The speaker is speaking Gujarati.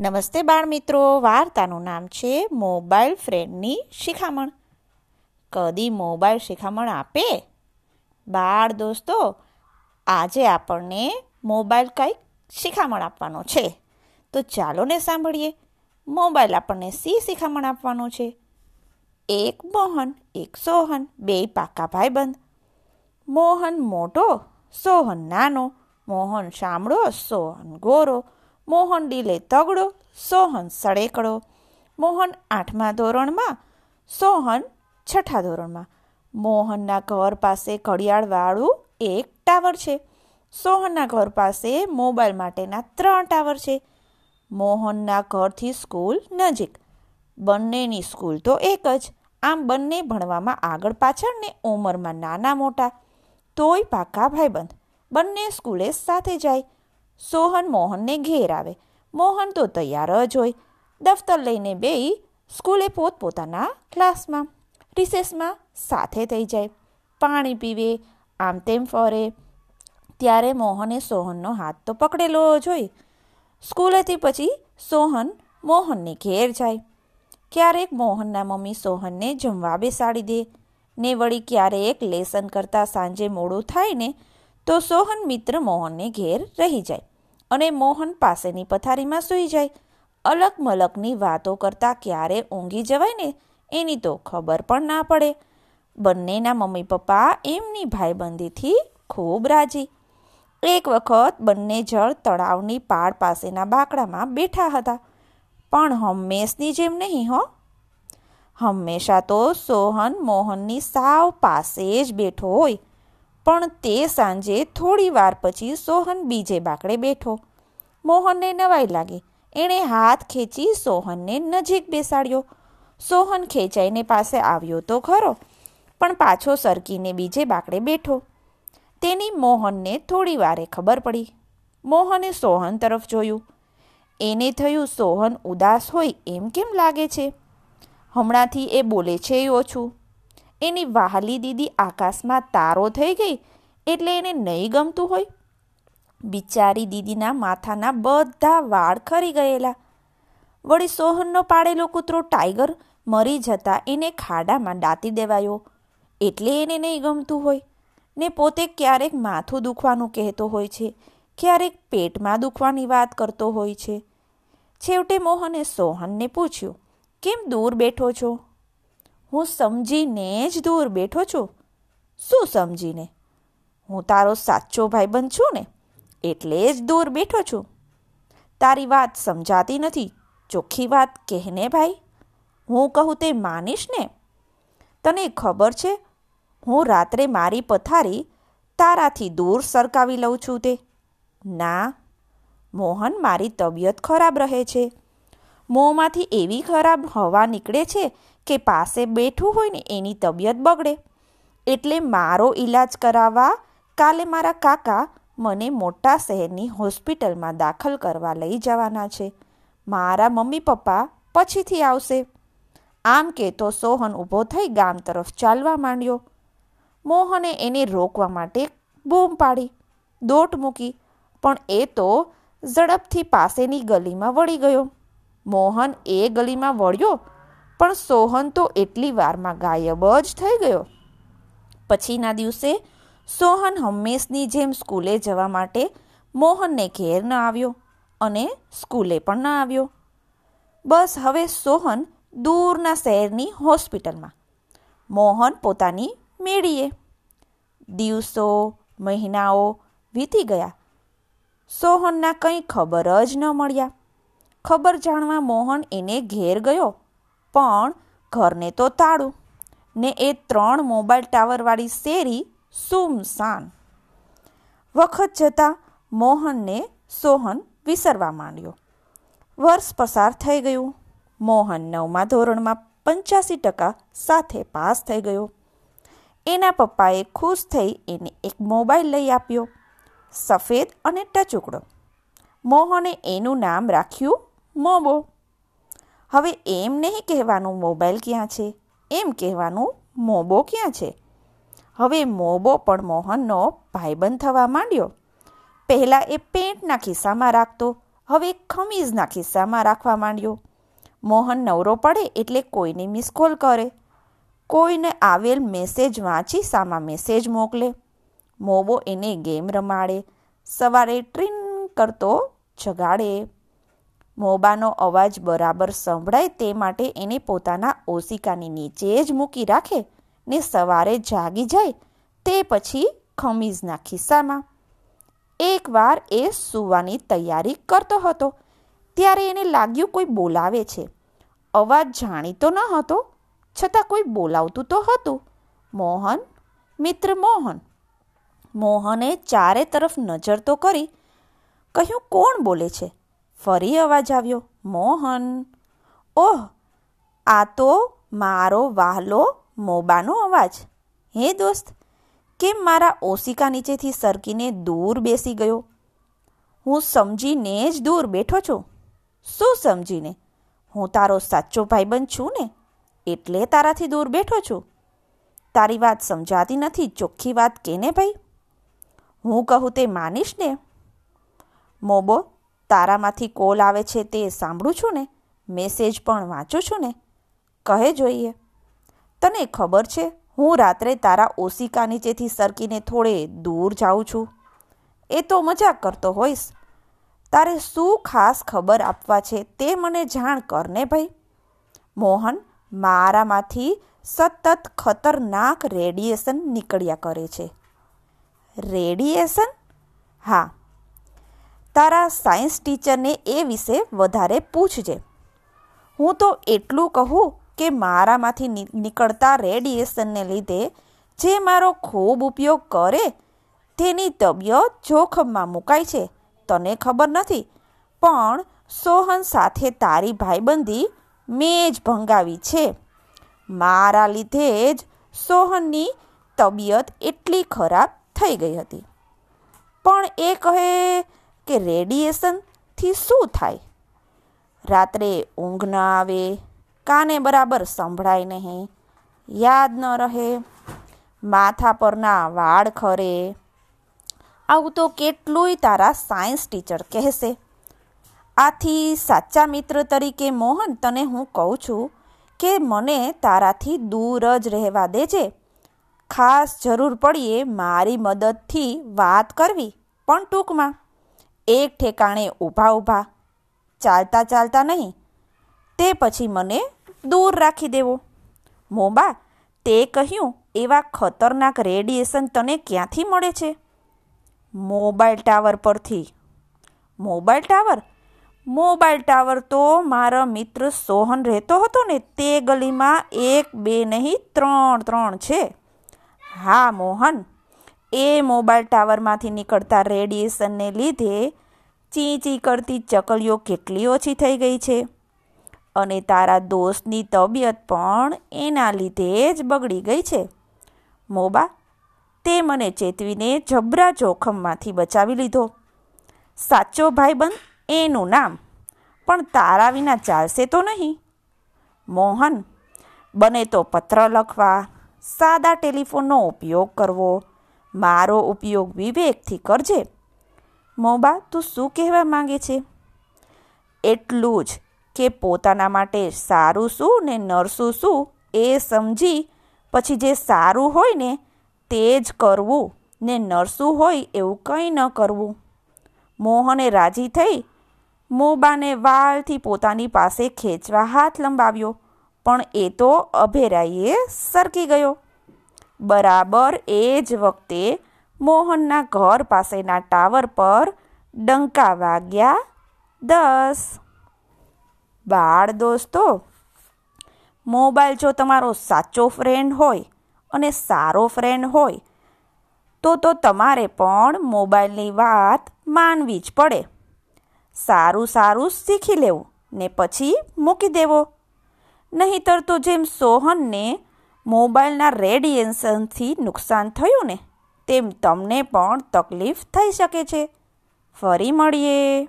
નમસ્તે બાળ મિત્રો વાર્તાનું નામ છે મોબાઈલ ફ્રેન્ડની શિખામણ. કદી મોબાઈલ શિખામણ આપે? બાળ દોસ્તો, આજે આપણને મોબાઈલ કંઈક શિખામણ આપવાનો છે. તો ચાલો ને સાંભળીએ. મોબાઈલ આપણને સી શિખામણ આપવાનો છે? એક મોહન, એક સોહન, બે પાકા ભાઈબંધ. મોહન મોટો, સોહન નાનો. મોહન શામળો, સોહન ગોરો. મોહન ડીલે તગડો, સોહન સળેકડો મોહન આઠમા ધોરણમાં, સોહન છઠ્ઠા ધોરણમાં. મોહનના ઘર પાસે ઘડિયાળવાળું એક ટાવર છે. સોહનના ઘર પાસે મોબાઈલ માટેના ત્રણ ટાવર છે. મોહનના ઘરથી સ્કૂલ નજીક. બંનેની સ્કૂલ તો એક જ. આમ બંને ભણવામાં આગળ પાછળ ને ઉંમરમાં નાના મોટા. તોય પાકા ભાઈબંધ. બંને સ્કૂલે સાથે જાય. સોહન મોહનને ઘેર આવે. મોહન તો તૈયાર જ હોય. દફતર લઈને બે સ્કૂલે પોતપોતાના ક્લાસમાં, રિસેસમાં સાથે થઈ જાય. પાણી પીવે, આમ તેમ ફરે. ત્યારે મોહને સોહનનો હાથ તો પકડેલો જોઈ સ્કૂલેથી પછી સોહન મોહનને ઘેર જાય. ક્યારેક મોહનના મમ્મી સોહનને જમવા બેસાડી દે ને વળી ક્યારેક લેસન કરતાં સાંજે મોડું થાય ને તો સોહન મિત્ર મોહનને ઘેર રહી જાય અને મોહન પાસેની પથારીમાં સૂઈ જાય. અલગ મલકની વાતો કરતાં ક્યારે ઊંઘી જવાય ને એની તો ખબર પણ ના પડે. બંનેના મમ્મી પપ્પા એમની ભાઈબંધીથી ખૂબ રાજી. એક વખત બંને જળ તળાવની પાળ પાસેના બાકડામાં બેઠા હતા. પણ હંમેશની જેમ નહીં હો. હંમેશા તો સોહન મોહનની સાવ પાસે જ બેઠો હોય. પણ તે સાંજે થોડી વાર પછી સોહન બીજે બાકડે બેઠો. મોહનને નવાઈ લાગી. એણે હાથ ખેંચી સોહનને નજીક બેસાડ્યો. સોહન ખેંચાઈને પાસે આવ્યો તો ખરો, પણ પાછો સરકીને બીજે બાકડે બેઠો. તેની મોહનને થોડી વારે ખબર પડી. મોહને સોહન તરફ જોયું. એને થયું સોહન ઉદાસ હોય એમ કેમ લાગે છે? હમણાંથી એ બોલે છે ઓછું. એની વહાલી દીદી આકાશમાં તારો થઈ ગઈ એટલે એને નહીં ગમતું હોય. બિચારી દીદીના માથાના બધા વાળ ખરી ગયેલા. વળી સોહનનો પાડેલો કૂતરો ટાઈગર મરી જતા એને ખાડામાં દાંતી દેવાયો એટલે એને નહીં ગમતું હોય. ને પોતે ક્યારેક માથું દુખવાનું કહેતો હોય છે, ક્યારેક પેટમાં દુખવાની વાત કરતો હોય છે. છેવટે મોહને સોહનને પૂછ્યું, કેમ દૂર બેઠો છો? હું સમજીને જ દૂર બેઠો છું. શું સમજીને? હું તારો સાચો ભાઈબંધ છું ને, એટલે જ દૂર બેઠો છું. તારી વાત સમજાતી નથી, ચોખ્ખી વાત કહેને ભાઈ. હું કહું તે માનીશ ને? તને ખબર છે, હું રાત્રે મારી પથારી તારાથી દૂર સરકાવી લઉં છું તે. ના, મોહન મારી તબિયત ખરાબ રહે છે. મોંમાંથી એવી ખરાબ હવા નીકળે છે કે પાસે બેઠું હોય ને એની તબિયત બગડે. એટલે મારો ઈલાજ કરાવવા કાલે મારા કાકા મને મોટા શહેરની હોસ્પિટલમાં દાખલ કરવા લઈ જવાના છે. મારા મમ્મી પપ્પા પછીથી આવશે. આમ કહેતો સોહન ઊભો થઈ ગામ તરફ ચાલવા માંડ્યો. મોહને એને રોકવા માટે બૂમ પાડી, દોટ મૂકી, પણ એ તો ઝડપથી પાસેની ગલીમાં વળી ગયો. મોહન એ ગલીમાં વળ્યો પણ સોહન તો એટલી વારમાં ગાયબ જ થઈ ગયો. પછીના દિવસે સોહન હંમેશની જેમ સ્કૂલે જવા માટે મોહનને ઘેર ન આવ્યો અને સ્કૂલે પણ ન આવ્યો. બસ હવે સોહન દૂરના શહેરની હોસ્પિટલમાં. મોહન પોતાની મેળીએ. દિવસો, મહિનાઓ વીતી ગયા. સોહનના કંઈ ખબર જ ન મળ્યા. ખબર જાણવા મોહન એને ઘેર ગયો. પણ ઘરને તો તાળું. ને એ ત્રણ મોબાઈલ ટાવરવાળી શેરી સુમસાન. વખત જતાં મોહનને સોહન વિસરવા માંડ્યો. વર્ષ પસાર થઈ ગયું. મોહન નવમા ધોરણમાં પંચ્યાસી ટકા સાથે પાસ થઈ ગયો. એના પપ્પાએ ખુશ થઈ એને એક મોબાઈલ લઈ આપ્યો. સફેદ અને ટચુકડો. મોહને એનું નામ રાખ્યું મોબો. હવે એમ નહીં કહેવાનું મોબાઈલ ક્યાં છે? એમ કહેવાનું મોબો ક્યાં છે? હવે મોબો પણ મોહનનો ભાઈબંધ થવા માંડ્યો. પહેલાં એ પેન્ટના ખિસ્સામાં રાખતો, હવે ખમીઝના ખિસ્સામાં રાખવા માંડ્યો. મોહન નવરો પડે એટલે કોઈને મિસ કોલ કરે. કોઈને આવેલ મેસેજ વાંચી સામા મેસેજ મોકલે. મોબો એને ગેમ રમાડે, સવારે ટ્રીન કરતો, જગાડે મોબાનો અવાજ બરાબર સંભળાય તે માટે એને પોતાના ઓશિકાની નીચે જ મૂકી રાખે ને સવારે જાગી જાય તે પછી ખમીઝના ખિસ્સામાં. એકવાર એ સૂવાની તૈયારી કરતો હતો. ત્યારે એને લાગ્યું કોઈ બોલાવે છે. અવાજ જાણીતો ન હતો, છતાં કોઈ બોલાવતું તો હતું. મોહન, મિત્ર મોહન. મોહને ચારે તરફ નજર તો કરી, કહ્યું, કોણ બોલે છે? ફરી અવાજ આવ્યો, મોહન. ઓહ, આ તો મારો વહાલો મોબાનો અવાજ. હે દોસ્ત, કેમ મારા ઓશિકા નીચેથી સરકીને દૂર બેસી ગયો? હું સમજીને જ દૂર બેઠો છું. શું સમજીને? હું તારો સાચો ભાઈબંધ છું ને, એટલે તારાથી દૂર બેઠો છું. તારી વાત સમજાતી નથી, ચોખ્ખી વાત કેને ભાઈ? હું કહું તે માનીશ ને. મોબો તારામાંથી કોલ આવે છે તે સાંભળું છું ને? મેસેજ પણ વાંચું છું ને? કહે જોઈએ. તને ખબર છે, હું રાત્રે તારા ઓશિકા નીચેથી સરકીને થોડે દૂર જાઉં છું. એ તો મજાક કરતો હોઈશ. તારે શું ખાસ ખબર આપવા છે તે મને જાણ કર ને ભાઈ. મોહન મારામાંથી સતત ખતરનાક રેડિયેશન નીકળ્યા કરે છે. રેડિયેશન? હા તારા સાયન્સ ટીચરને એ વિશે વધારે પૂછજે. હું તો એટલું કહું કે મારામાંથી નીકળતા રેડિયેશનને લીધે જે મારો ખૂબ ઉપયોગ કરે તેની તબિયત જોખમમાં મુકાય છે. તને ખબર નથી, પણ સોહન સાથે તારી ભાઈબંધી મેં જ ભંગાવી છે. મારા લીધે જ સોહનની તબિયત એટલી ખરાબ થઈ ગઈ હતી. પણ એ કહે કે રેડિયેશનથી શું થાય? રાત્રે ઊંઘ ન આવે, કાને બરાબર સંભળાય નહીં, યાદ ન રહે, માથા પરના વાળ ખરે. આવું તો કેટલુંય તારા સાયન્સ ટીચર કહેશે. આથી સાચા મિત્ર તરીકે મોહન, તને હું કહું છું કે મને તારાથી દૂર જ રહેવા દેજે. ખાસ જરૂર પડીએ મારી મદદથી વાત કરવી, પણ ટૂંકમાં. એક ઠેકાણે ઊભા ઊભા, ચાલતા ચાલતા નહીં, તે પછી મને દૂર રાખી દેવો. મોબા, તે કહ્યું, એવા ખતરનાક રેડિયેશન તને ક્યાંથી મળે છે? મોબાઈલ ટાવર પરથી. Mobile tower? મોબાઈલ ટાવર તો મારા મિત્ર સોહન રહેતો હતો ને, તે ગલીમાં એક, બે નહીં, ત્રણ ત્રણ છે. હા, મોહન. એ મોબાઈલ ટાવરમાંથી નીકળતા રેડિયેશનને લીધે ચી ચી કરતી ચકલીઓ કેટલી ઓછી થઈ ગઈ છે. અને તારા દોસ્તની તબિયત પણ એના લીધે જ બગડી ગઈ છે. મોબા, તે મને ચેતવીને જબરા જોખમમાંથી બચાવી લીધો. સાચો ભાઈબંધ એનું નામ, પણ તારા વિના ચાલશે તો નહીં. મોહન, બને તો પત્ર લખવા, સાદા ટેલિફોનનો ઉપયોગ કરવો મારો ઉપયોગ વિવેકથી કરજે. મોબા, તું શું કહેવા માંગે છે? એટલું જ કે પોતાના માટે સારું શું ને નરસું શું એ સમજી પછી જે સારું હોય ને તે જ કરવું ને નરસું હોય એવું કંઈ ન કરવું. મોહને રાજી થઈ મોબાને વાલથી પોતાની પાસે ખેંચવા હાથ લંબાવ્યો, પણ એ તો અભેરાઈએ સરકી ગયો. બરાબર એ જ વખતે મોહનના ઘર પાસેના ટાવર પર ડંકા વાગ્યા દસ. બાળ દોસ્તો, મોબાઈલ જો તમારો સાચો ફ્રેન્ડ હોય અને સારો ફ્રેન્ડ હોય, તો તો તમારે પણ મોબાઈલની વાત માનવી જ પડે. સારું સારું શીખી લેવું ને પછી મૂકી દેવો. નહીંતર તો જેમ સોહનને મોબાઈલના રેડિયેશનથી નુકસાન થયું ને તેમ તમને પણ તકલીફ થઈ શકે છે. ફરી મળીએ.